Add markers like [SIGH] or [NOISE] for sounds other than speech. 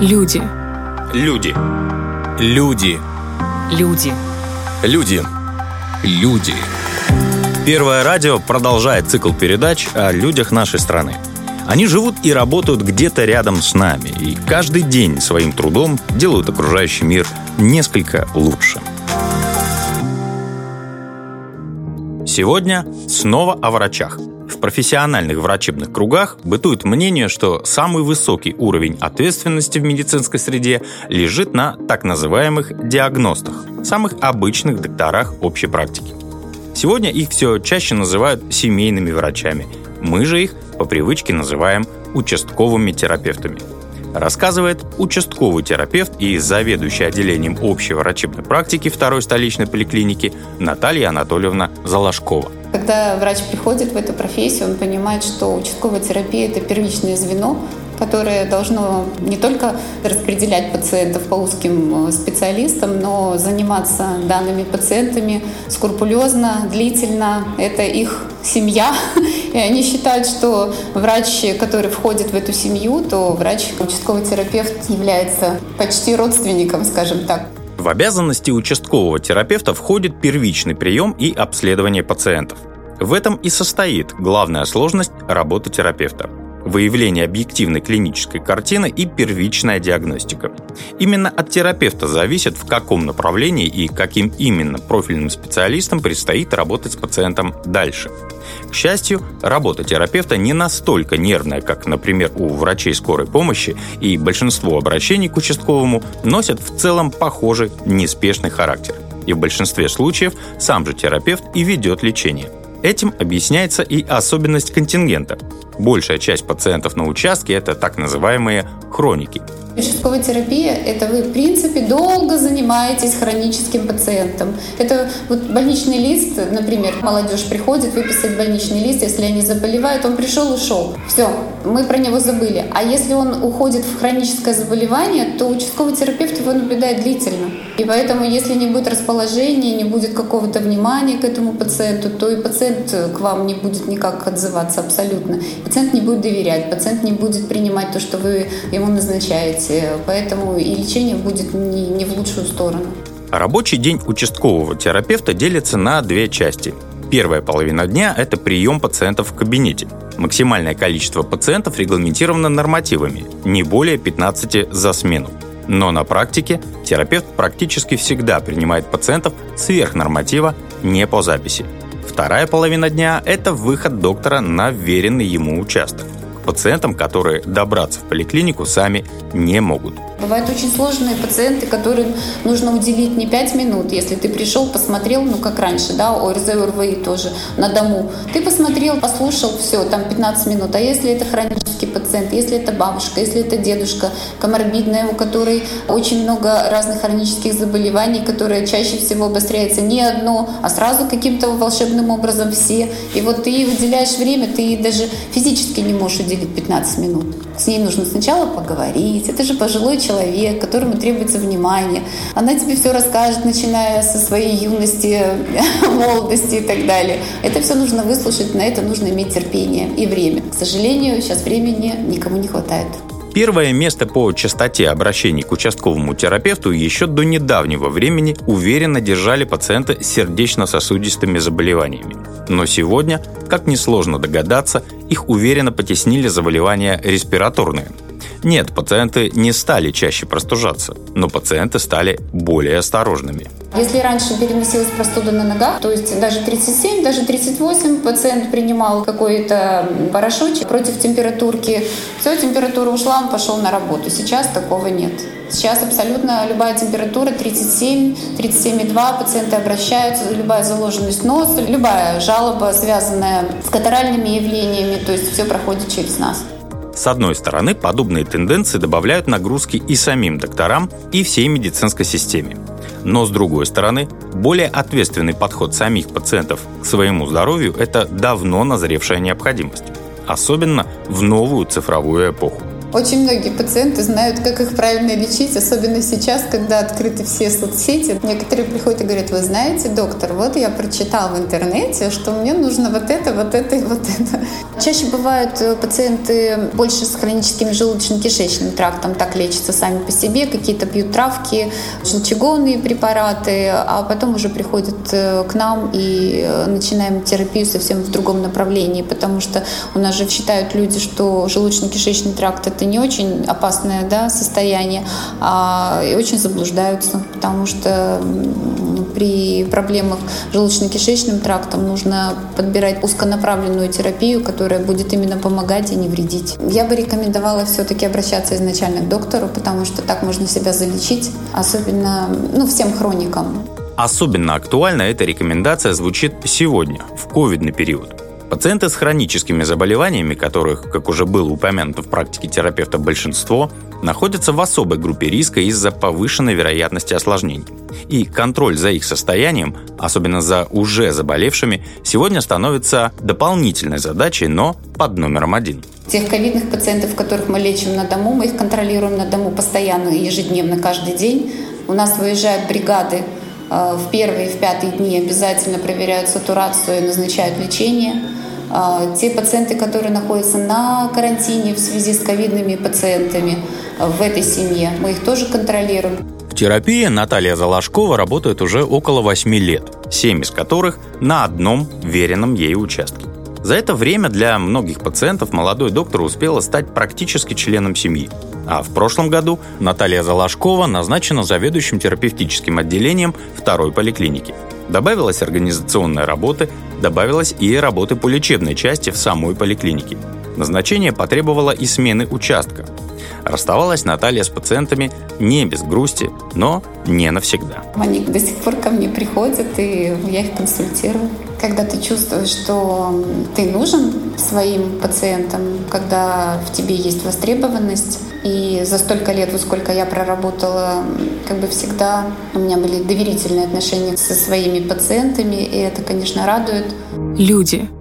Люди. Люди. Люди. Люди. Люди. Люди. Первое радио продолжает цикл передач о людях нашей страны. Они живут и работают где-то рядом с нами, и каждый день своим трудом делают окружающий мир несколько лучше. Сегодня снова о врачах. Профессиональных врачебных кругах бытует мнение, что самый высокий уровень ответственности в медицинской среде лежит на так называемых диагностах, самых обычных докторах общей практики. Сегодня их все чаще называют семейными врачами. Мы же их по привычке называем участковыми терапевтами. Рассказывает участковый терапевт и заведующий отделением общей врачебной практики второй столичной поликлиники Наталья Анатольевна Залашкова. Когда врач приходит в эту профессию, он понимает, что участковая терапия – это первичное звено, которое должно не только распределять пациентов по узким э, специалистам, но заниматься данными пациентами скрупулезно, длительно. Это их семья, [LAUGHS] и они считают, что врач, который входит в эту семью, то врач, участковый терапевт является почти родственником, скажем так. В обязанности участкового терапевта входит первичный прием и обследование пациентов. В этом и состоит главная сложность работы терапевта выявление объективной клинической картины и первичная диагностика. Именно от терапевта зависит, в каком направлении и каким именно профильным специалистам предстоит работать с пациентом дальше. К счастью, работа терапевта не настолько нервная, как, например, у врачей скорой помощи, и большинство обращений к участковому носят в целом похожий неспешный характер. И в большинстве случаев сам же терапевт и ведет лечение – Этим объясняется и особенность контингента. Большая часть пациентов на участке – это так называемые хроники – Участковая терапия – это вы, в принципе, долго занимаетесь хроническим пациентом. Это вот больничный лист, например, молодежь приходит выписать больничный лист, если они заболевают, он пришел, ушел. Все, мы про него забыли. А если он уходит в хроническое заболевание, то участковый терапевт его наблюдает длительно. И поэтому, если не будет расположения, не будет какого-то внимания к этому пациенту, то и пациент к вам не будет никак отзываться абсолютно. Пациент не будет доверять, пациент не будет принимать то, что вы ему назначаете поэтому и лечение будет не, не в лучшую сторону. Рабочий день участкового терапевта делится на две части. Первая половина дня – это прием пациентов в кабинете. Максимальное количество пациентов регламентировано нормативами – не более 15 за смену. Но на практике терапевт практически всегда принимает пациентов сверх норматива, не по записи. Вторая половина дня – это выход доктора на веренный ему участок пациентам, которые добраться в поликлинику сами не могут. Бывают очень сложные пациенты, которым нужно уделить не 5 минут. Если ты пришел, посмотрел, ну как раньше, да, ОРЗ, ОРВИ тоже на дому. Ты посмотрел, послушал, все, там 15 минут. А если это хронический пациент, если это бабушка, если это дедушка, коморбидная, у которой очень много разных хронических заболеваний, которые чаще всего обостряются не одно, а сразу каким-то волшебным образом все. И вот ты уделяешь время, ты даже физически не можешь уделить 15 минут. С ней нужно сначала поговорить. Это же пожилой человек, которому требуется внимание. Она тебе все расскажет, начиная со своей юности, [LAUGHS] молодости и так далее. Это все нужно выслушать, на это нужно иметь терпение и время. К сожалению, сейчас времени никому не хватает. Первое место по частоте обращений к участковому терапевту еще до недавнего времени уверенно держали пациенты с сердечно-сосудистыми заболеваниями. Но сегодня, как несложно догадаться, их уверенно потеснили заболевания респираторные – нет, пациенты не стали чаще простужаться, но пациенты стали более осторожными. Если раньше переносилась простуда на ногах, то есть даже 37, даже 38 пациент принимал какой-то порошочек против температурки, все, температура ушла, он пошел на работу. Сейчас такого нет. Сейчас абсолютно любая температура 37, 37,2, пациенты обращаются, любая заложенность носа, любая жалоба, связанная с катаральными явлениями, то есть все проходит через нас. С одной стороны, подобные тенденции добавляют нагрузки и самим докторам, и всей медицинской системе. Но с другой стороны, более ответственный подход самих пациентов к своему здоровью – это давно назревшая необходимость. Особенно в новую цифровую эпоху. Очень многие пациенты знают, как их правильно лечить, особенно сейчас, когда открыты все соцсети. Некоторые приходят и говорят, вы знаете, доктор, вот я прочитал в интернете, что мне нужно вот это, вот это и вот это. Чаще бывают э, пациенты больше с хроническим желудочно-кишечным трактом, так лечатся сами по себе, какие-то пьют травки, желчегонные препараты, а потом уже приходят э, к нам и э, начинаем терапию совсем в другом направлении, потому что у нас же считают люди, что желудочно-кишечный тракт это не очень опасное да, состояние, а, и очень заблуждаются, потому что при проблемах с желудочно-кишечным трактом нужно подбирать узконаправленную терапию, которая будет именно помогать и не вредить. Я бы рекомендовала все-таки обращаться изначально к доктору, потому что так можно себя залечить, особенно ну, всем хроникам. Особенно актуальна эта рекомендация звучит сегодня, в ковидный период. Пациенты с хроническими заболеваниями, которых, как уже было упомянуто в практике терапевта большинство, находятся в особой группе риска из-за повышенной вероятности осложнений. И контроль за их состоянием, особенно за уже заболевшими, сегодня становится дополнительной задачей, но под номером один. Тех ковидных пациентов, которых мы лечим на дому, мы их контролируем на дому постоянно, ежедневно, каждый день. У нас выезжают бригады в первые и в пятые дни обязательно проверяют сатурацию и назначают лечение. А, те пациенты, которые находятся на карантине в связи с ковидными пациентами а, в этой семье, мы их тоже контролируем. В терапии Наталья Залашкова работает уже около 8 лет, 7 из которых на одном веренном ей участке. За это время для многих пациентов молодой доктор успела стать практически членом семьи. А в прошлом году Наталья Залашкова назначена заведующим терапевтическим отделением второй поликлиники. Добавилась организационная работа, добавилась и работы по лечебной части в самой поликлинике. Назначение потребовало и смены участка. Расставалась Наталья с пациентами не без грусти, но не навсегда. Они до сих пор ко мне приходят, и я их консультирую. Когда ты чувствуешь, что ты нужен своим пациентам, когда в тебе есть востребованность, и за столько лет, вот сколько я проработала, как бы всегда у меня были доверительные отношения со своими пациентами, и это, конечно, радует. Люди –